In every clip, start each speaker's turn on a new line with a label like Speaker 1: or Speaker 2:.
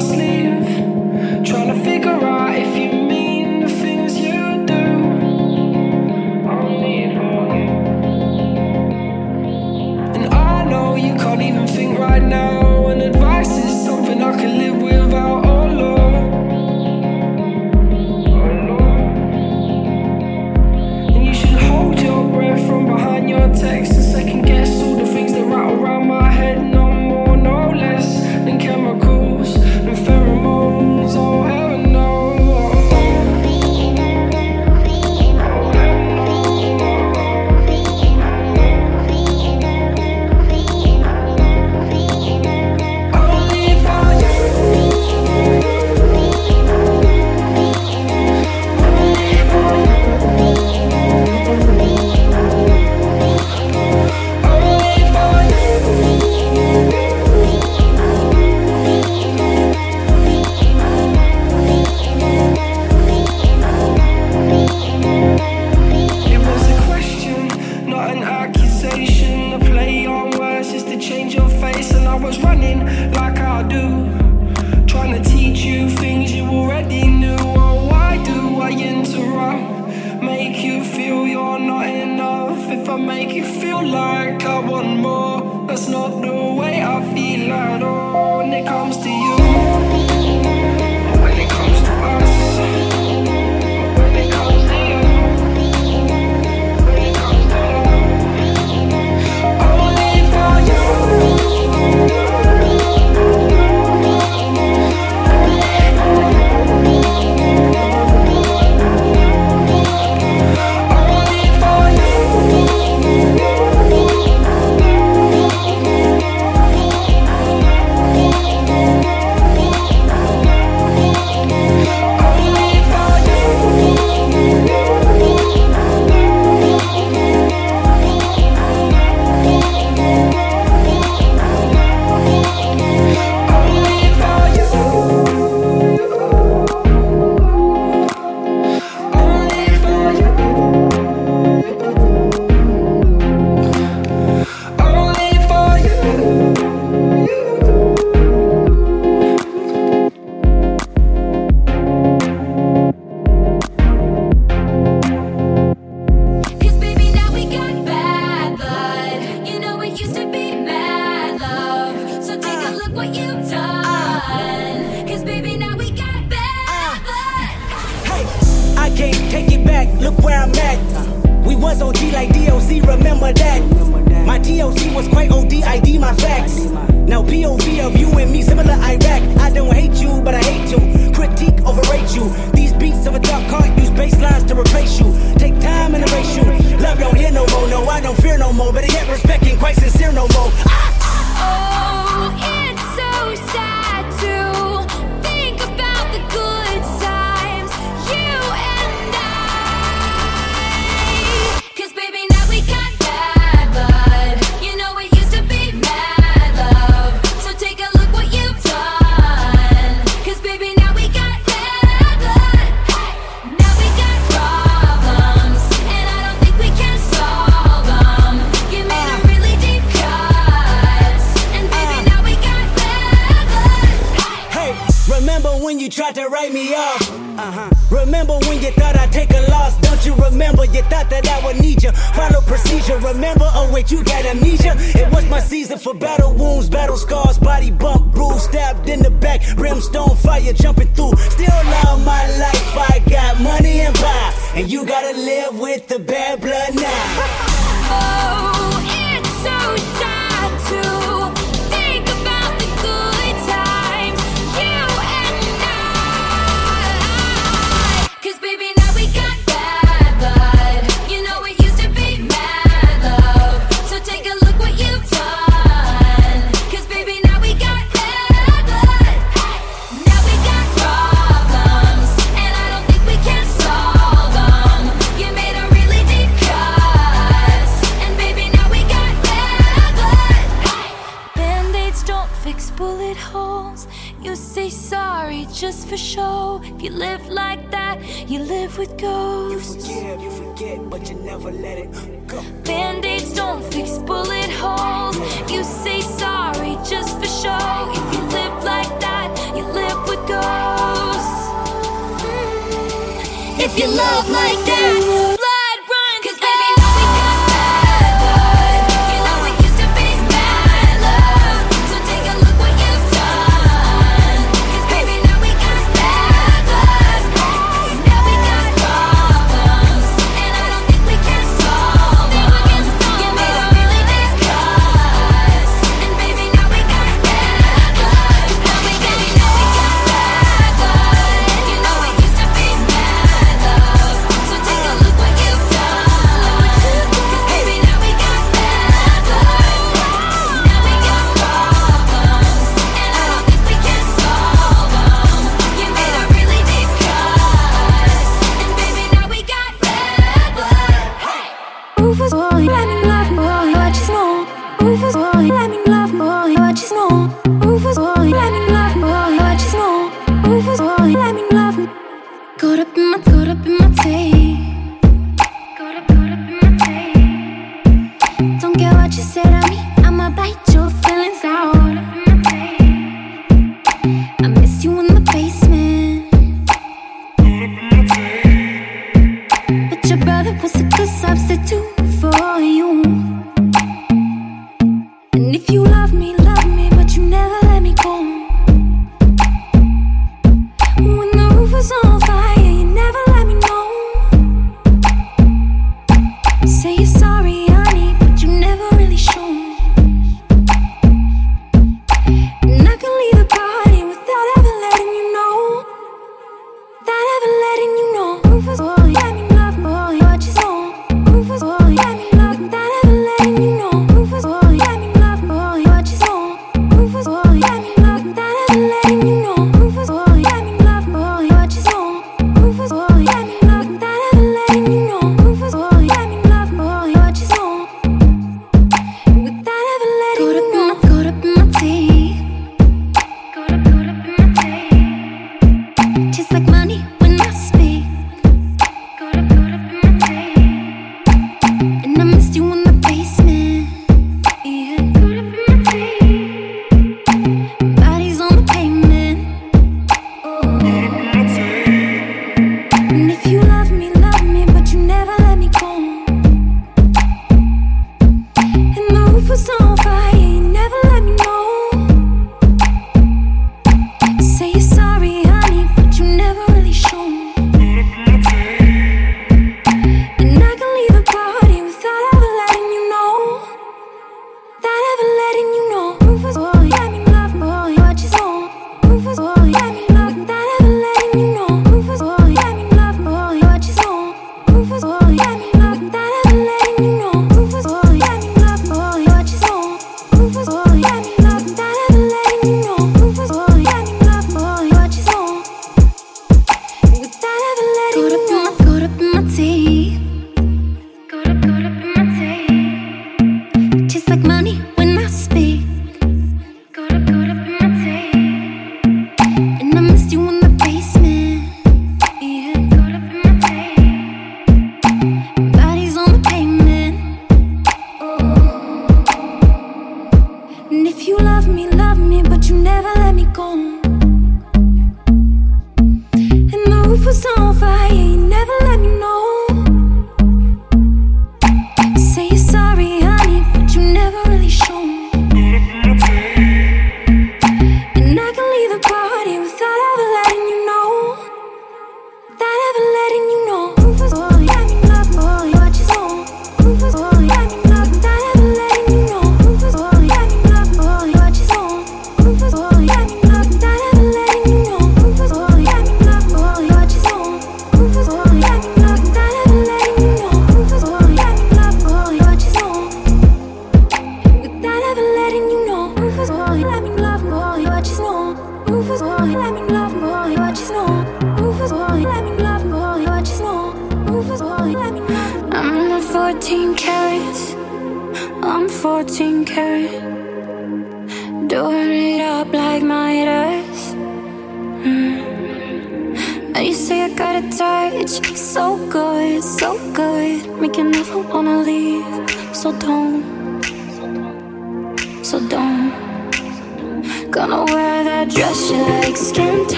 Speaker 1: no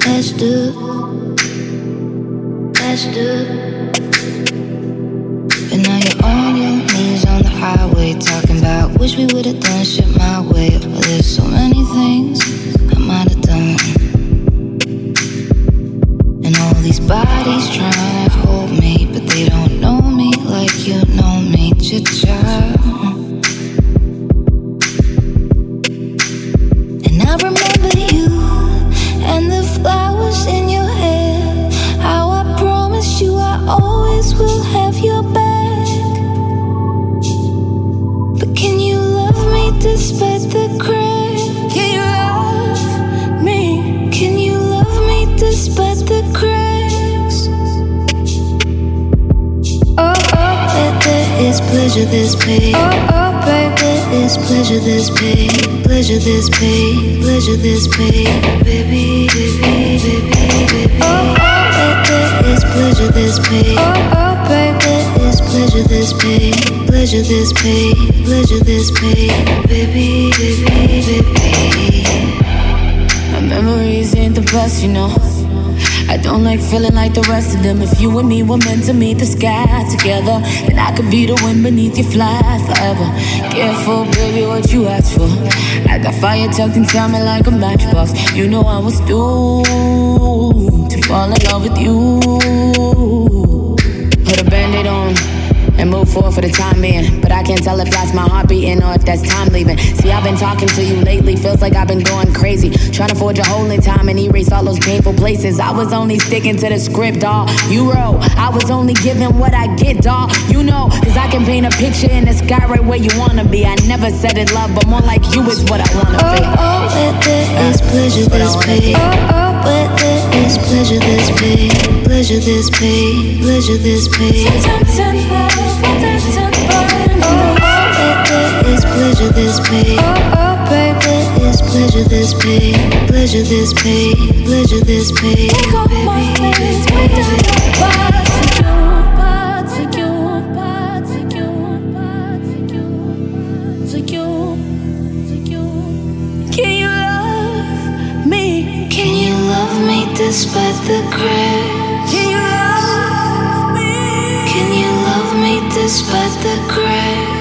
Speaker 2: faster, faster. And now you're on your knees on the highway, talking about wish we would've done shit my way. But there's so many things I might have done, and all these bodies trying to hold me, but they don't know me like you know me, chit. pleasure, this pain. Oh, oh, baby. This pleasure, this pain. Pleasure, this pain. Pleasure, this pain. Baby, baby, baby, baby. Oh, oh, baby. This pleasure, this pain. Oh, oh, baby. This pleasure, this pain. Pleasure, this pain. Pleasure, this pain. Baby, baby, baby.
Speaker 3: My memories ain't the best, you know I don't like feeling like the rest of them. If you and me were meant to meet the sky together, then I could be the wind beneath your fly forever. Careful, baby, what you ask for. I got fire tucked inside me like a matchbox. You know I was doomed to fall in love with you. And move forward for the time being. But I can't tell if that's my heart beating or if that's time leaving. See, I've been talking to you lately, feels like I've been going crazy. Trying to forge a hole in time and erase all those painful places. I was only sticking to the script, dawg. You wrote, I was only giving what I get, dawg. You know, cause I can paint a picture in the sky right where you wanna be. I never said it love, but more like you is what I wanna be.
Speaker 4: Oh, oh, where there oh, oh, is pleasure, there's
Speaker 3: what I wanna
Speaker 4: pain. Oh, oh, where there is pleasure, there's pain. Pleasure, there's pain. Pleasure, there's pain. Is pleasure, there's pain. Oh, oh, where there is pleasure, this pain. Pleasure, this pain. Pleasure, there's pain. Baby, baby.
Speaker 3: Can you love me?
Speaker 4: Can you love me despite the cracks?
Speaker 3: Can you love me?
Speaker 4: Can you love me despite the cracks?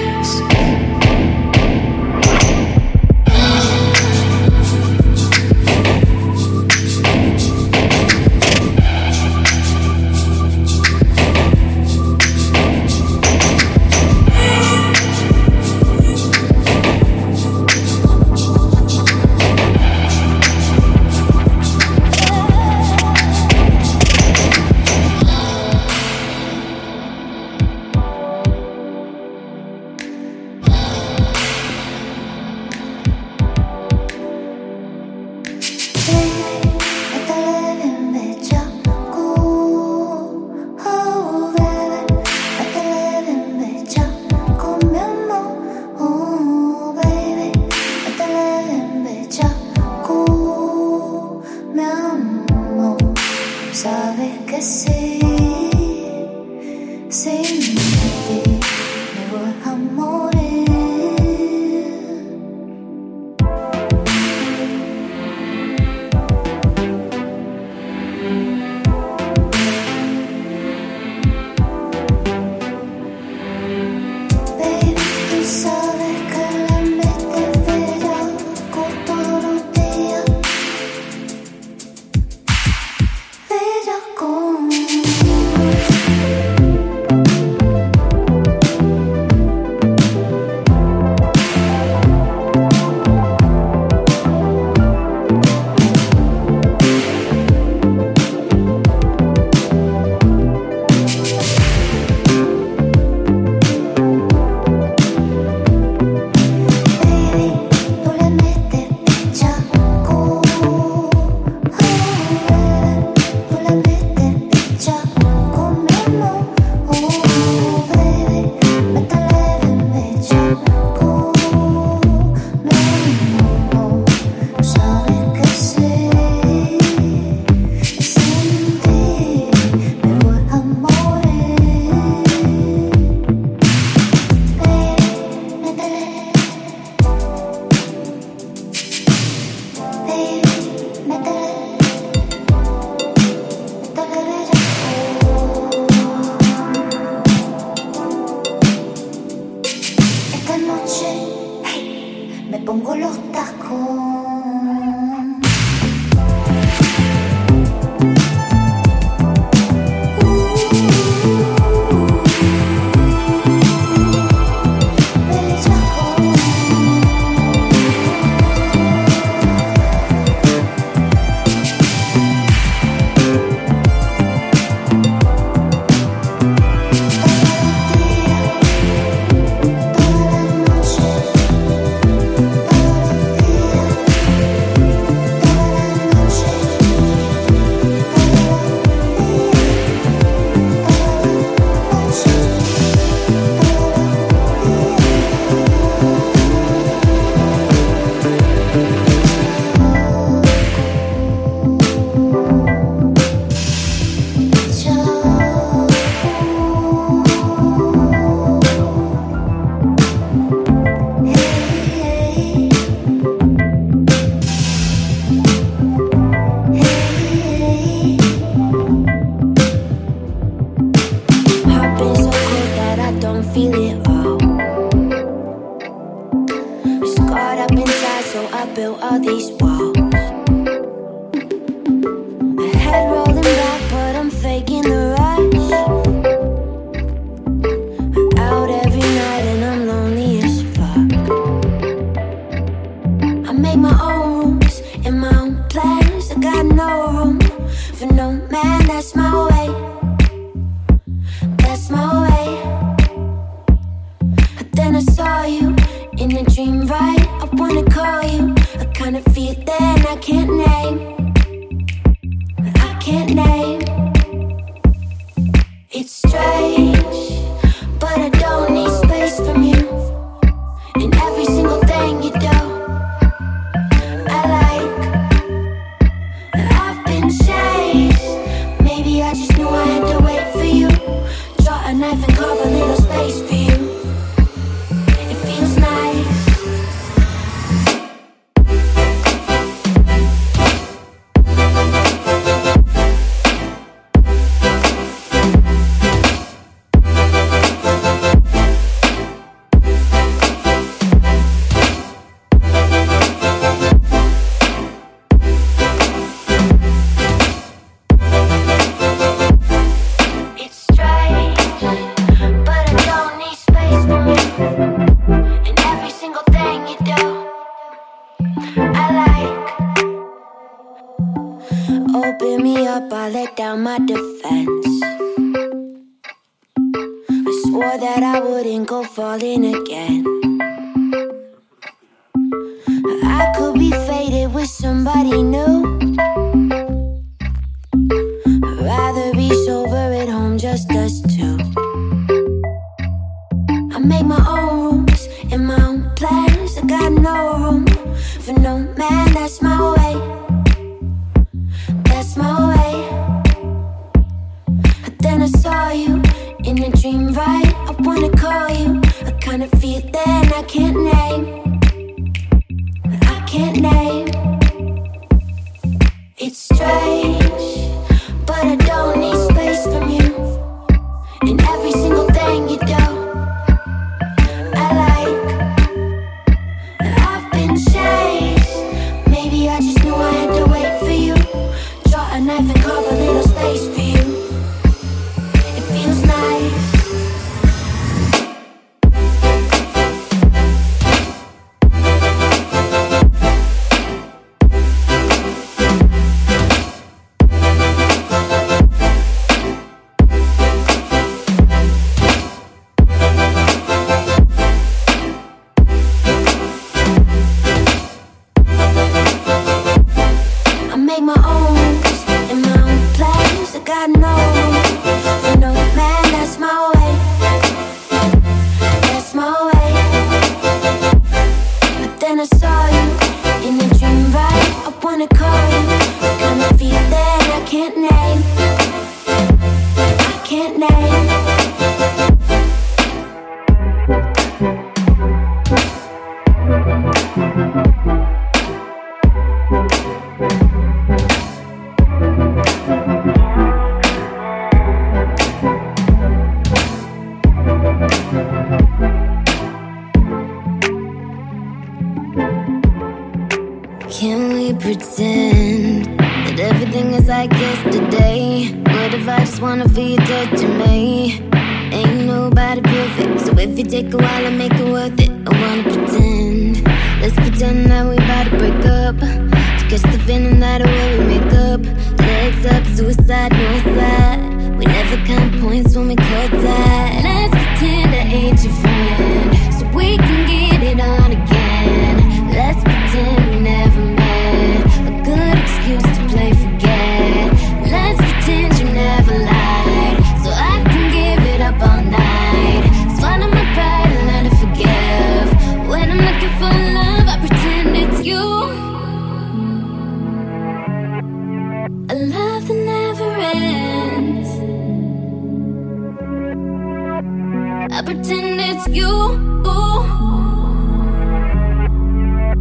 Speaker 5: I
Speaker 2: pretend it's you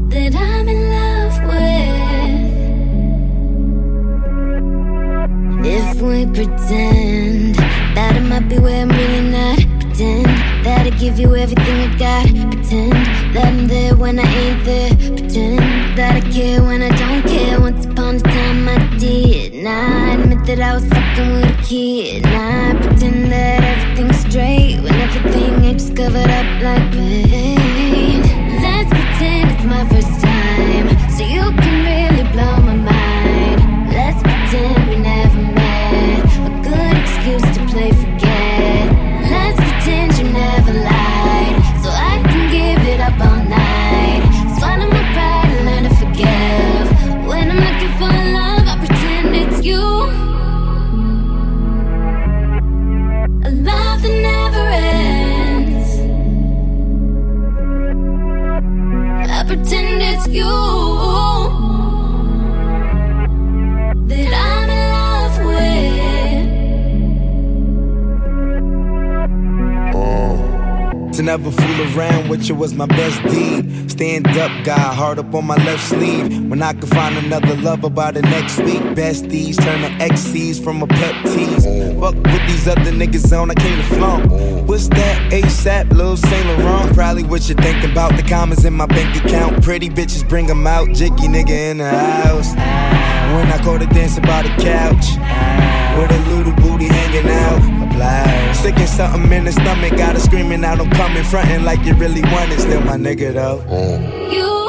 Speaker 2: that I'm in love with. If we pretend that I might be where I'm really not, pretend that I give you everything I got, pretend that I'm there when I ain't there, pretend that I care when I don't care. Once upon a time I did. Now I admit that I was fucking with a kid. Now I pretend that everything's straight when everything just covered up like pain. Let's pretend it's my first time, so you can really blow Never
Speaker 6: fool around with you was my best deed. Stand up, guy, hard up on my left sleeve. When I could find another lover by the next week. Besties turn to XCs from a pet tease. Fuck with these other niggas on, I came to flaunt. What's that ASAP, Lil Saint Laurent? Probably what you're thinking about. The commas in my bank account. Pretty bitches bring 'em out. Jiggy nigga in the house. When I go to dance about the couch. With a little booty hanging out. A blouse. Sticking something in the stomach. Got her screaming out, I'm coming. Frontin' like you really want it. Still my nigga though.
Speaker 2: Oh. You.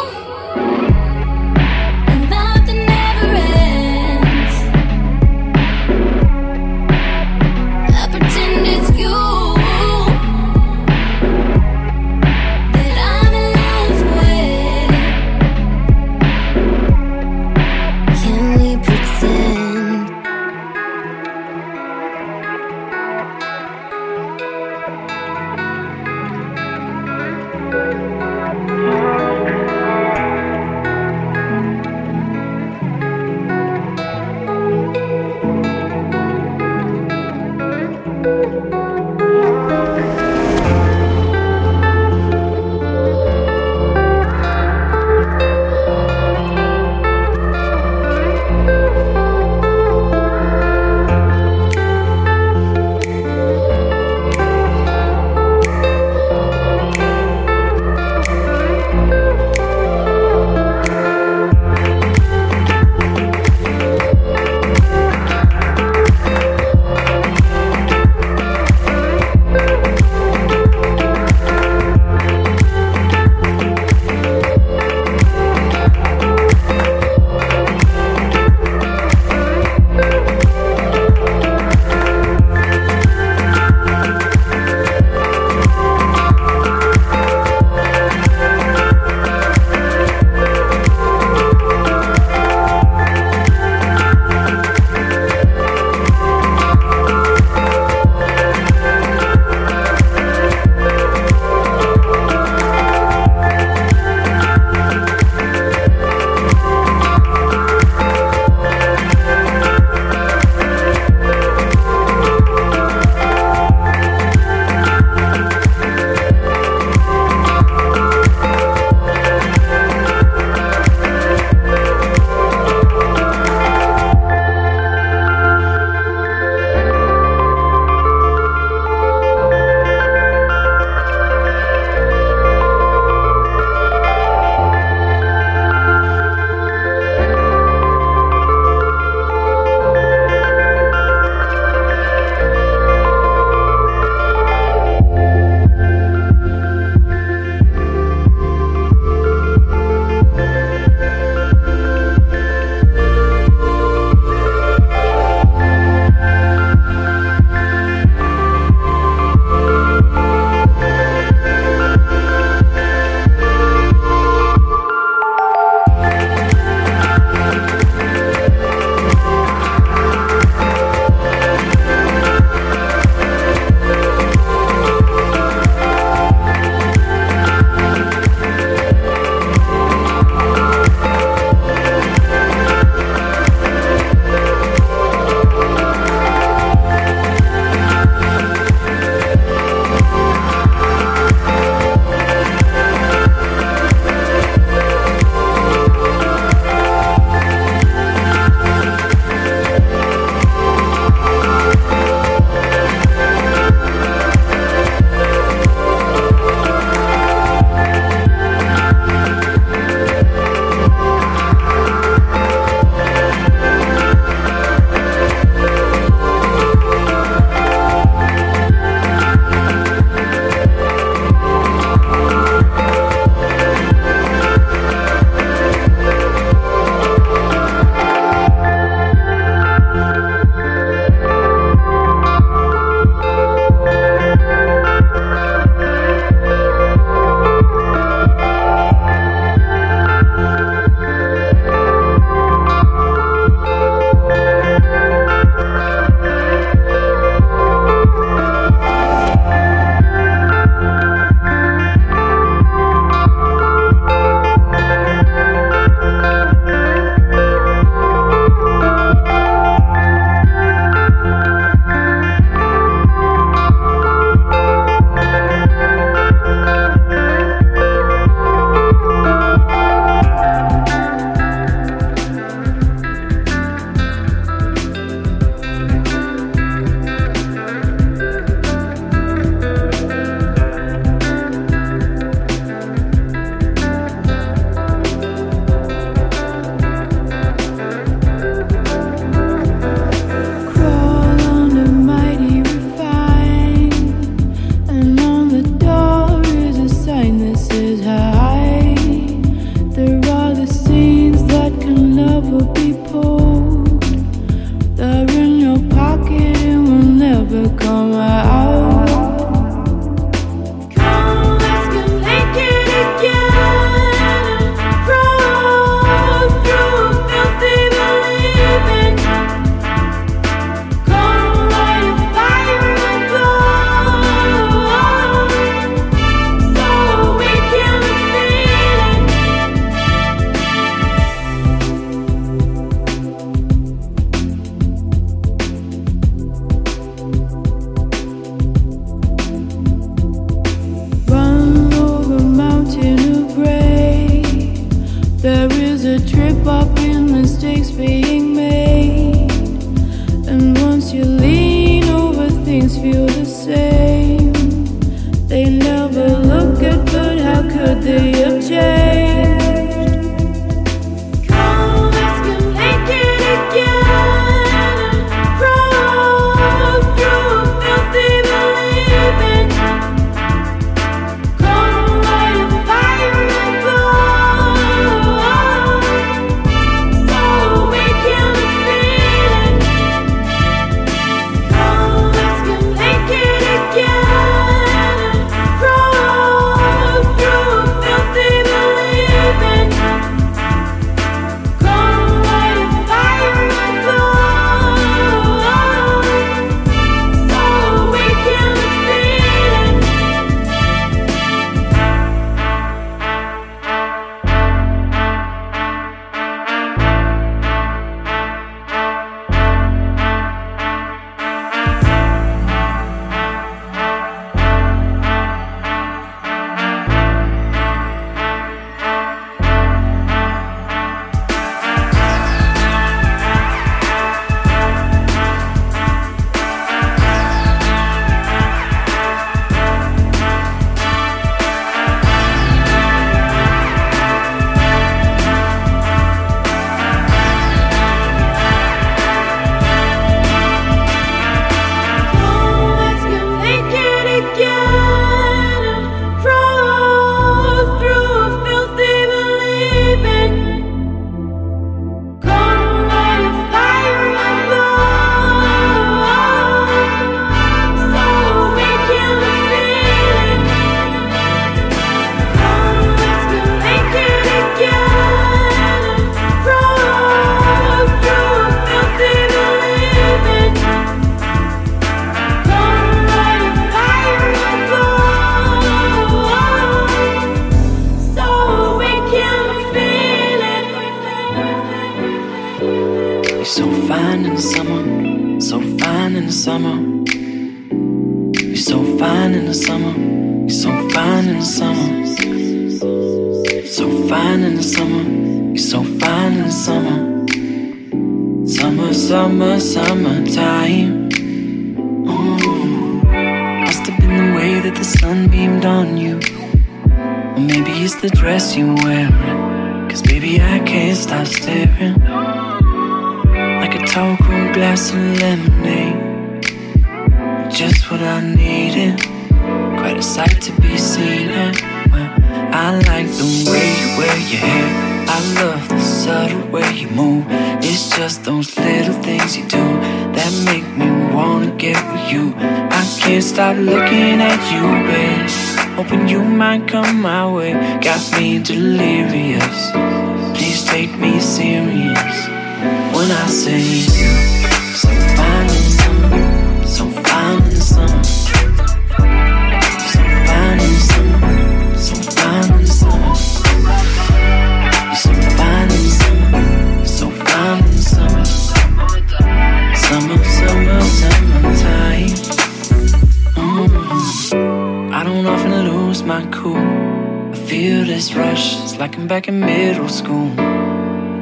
Speaker 7: like I'm back in middle school.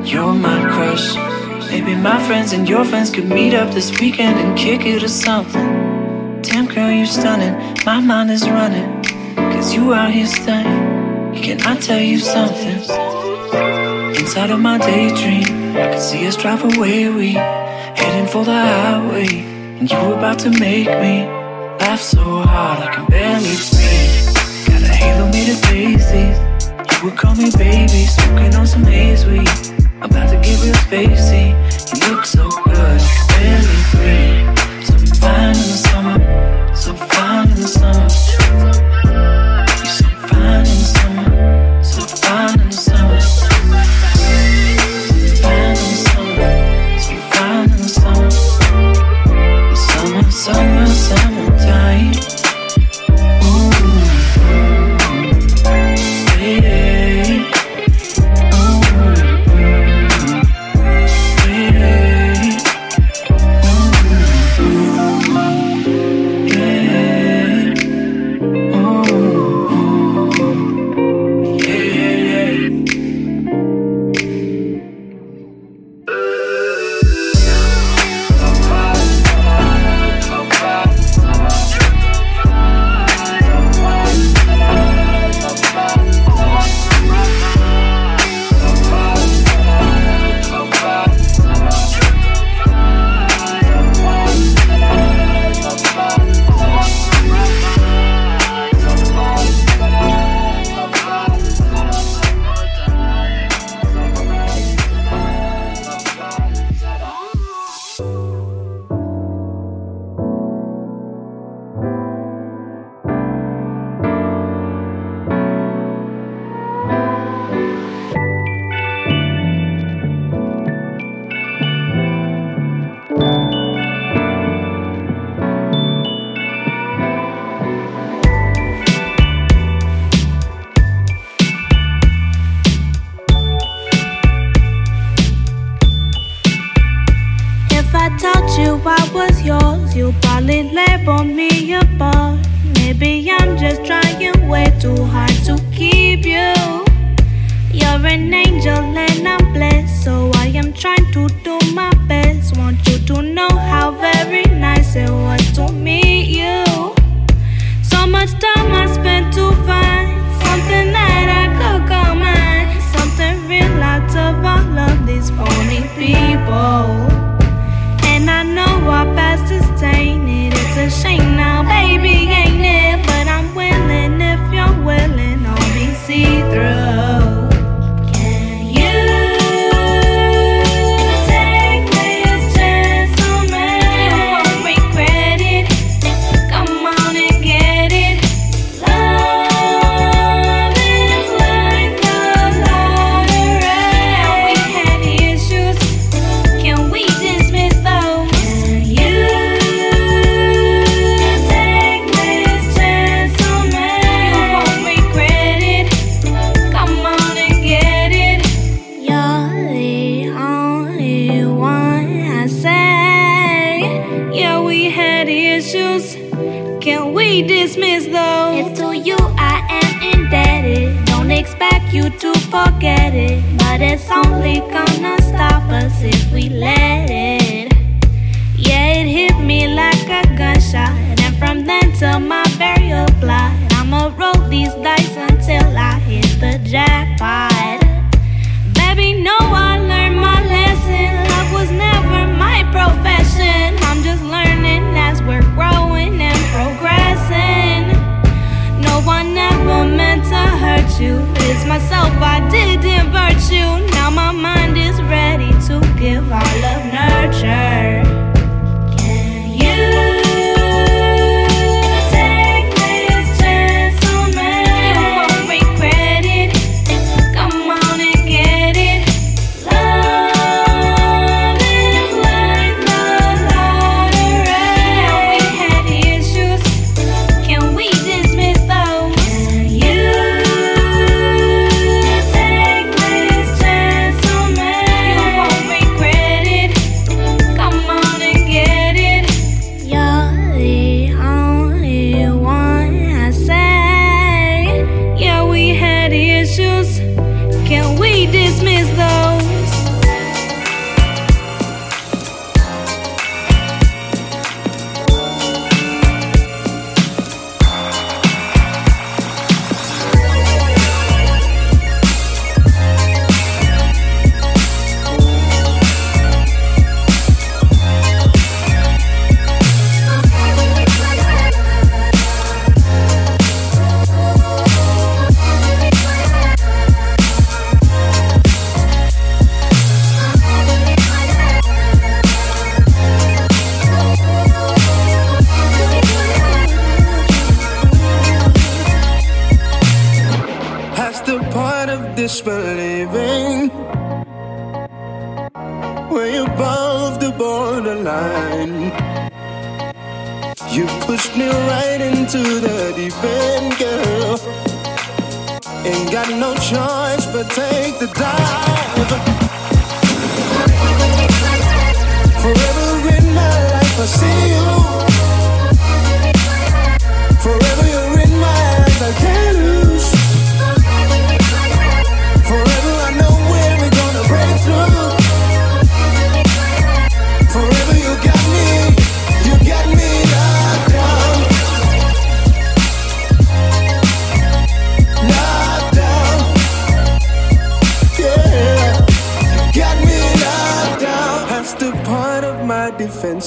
Speaker 7: You're my crush. Maybe my friends and your friends could meet up this weekend and kick it or something. Damn, girl, you stunning. My mind is running. Cause you out here stunning. Can I tell you something? Inside of my daydream, I can see us drive away. We heading for the highway. And you about to make me laugh so hard I can barely breathe. Got a halo made of daisies would call me baby, smoking on some haze weed. About to get real spacey. You look so good, barely free. So find in the summer.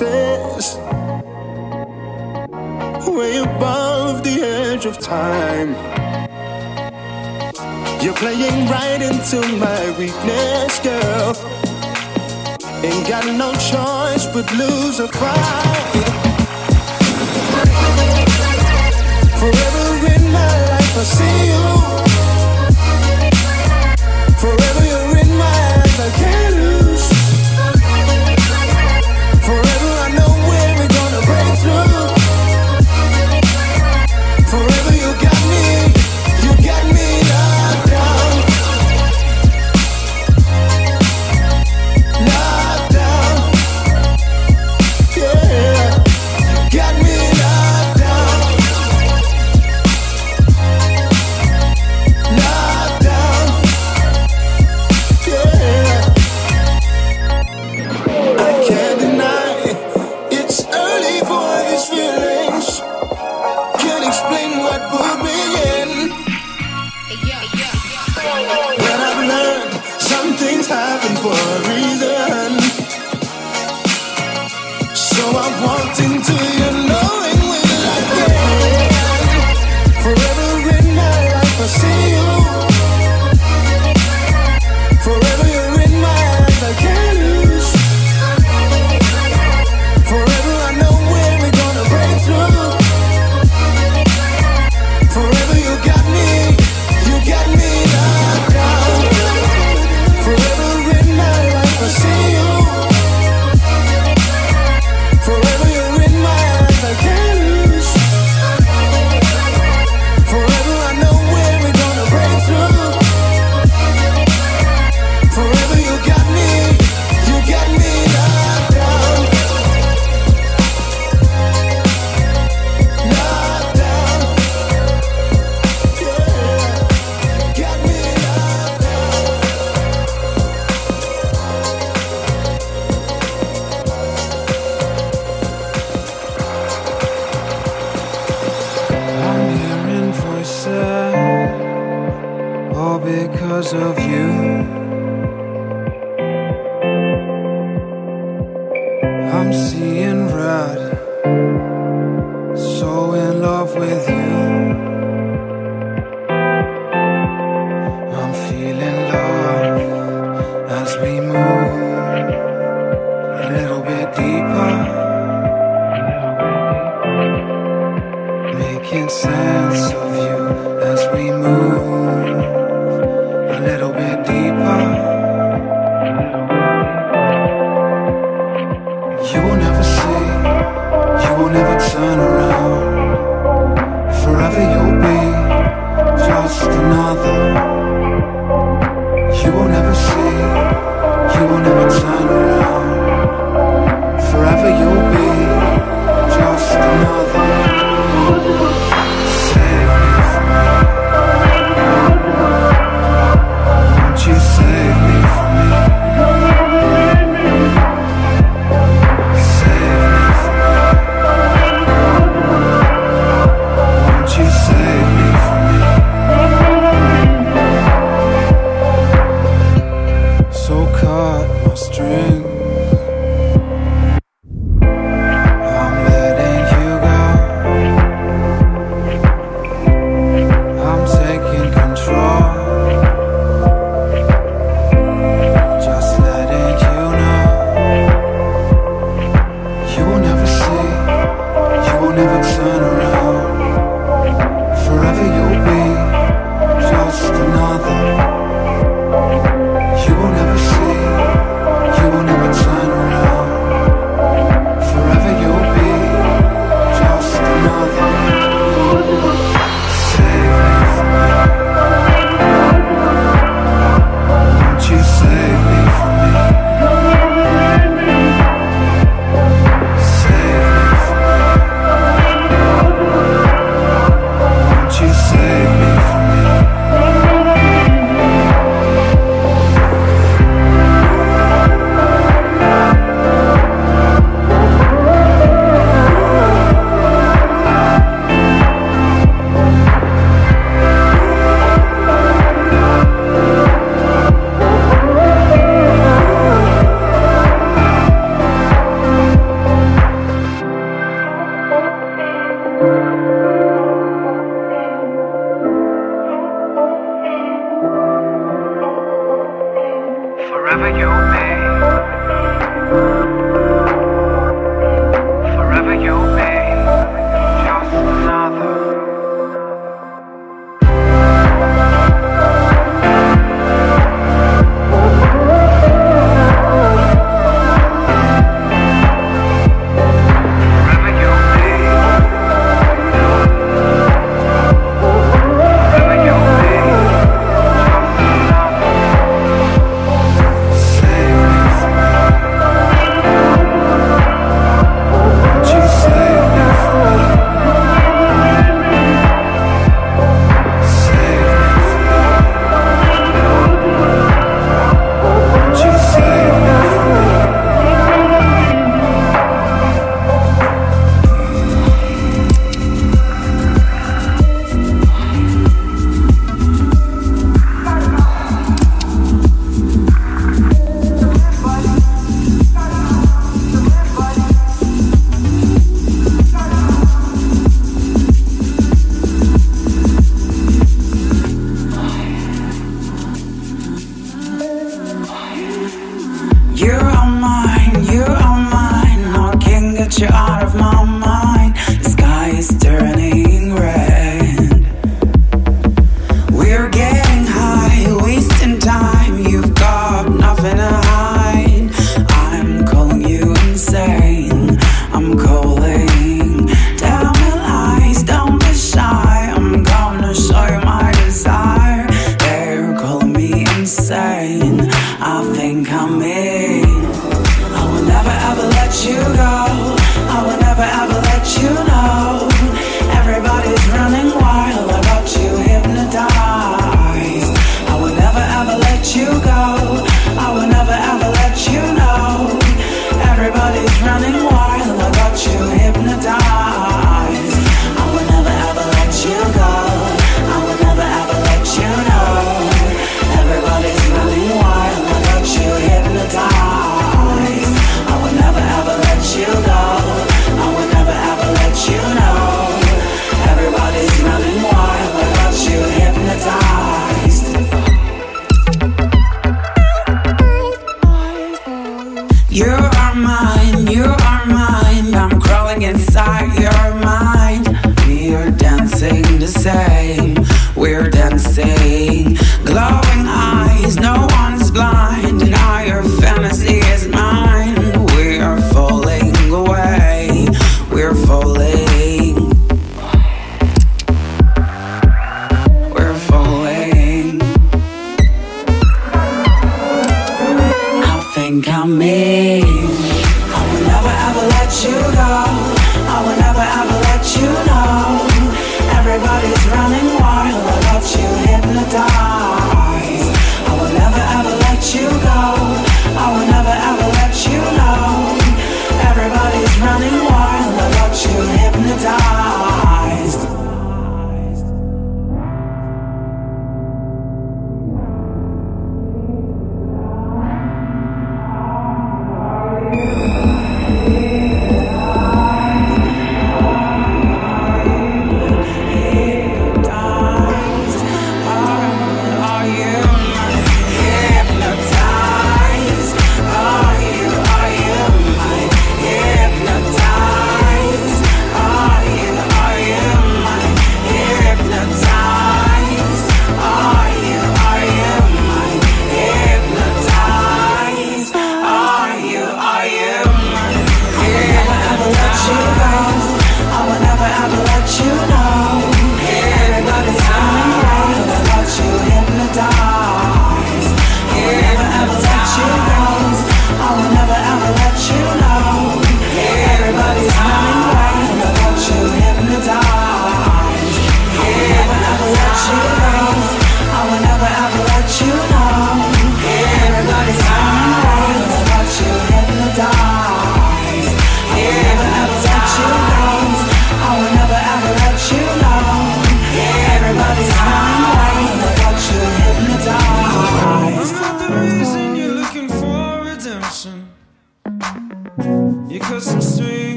Speaker 8: Way
Speaker 9: above the edge of time. You're playing right into my weakness, girl. Ain't got no choice but lose a fight. Forever in my life, I see you.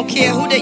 Speaker 10: Don't
Speaker 11: care who they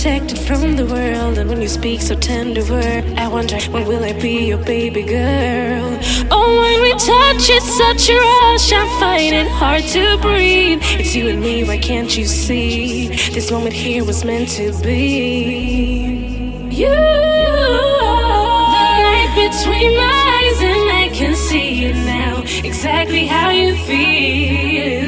Speaker 12: protected from the world. And when you speak so tender word, I wonder when will I be your baby girl? Oh, when we touch, it's such a rush. I'm finding hard to breathe. It's you and me, why can't you see? This moment here was meant to be. You are the light between my eyes, and I can see it now. Exactly how you feel.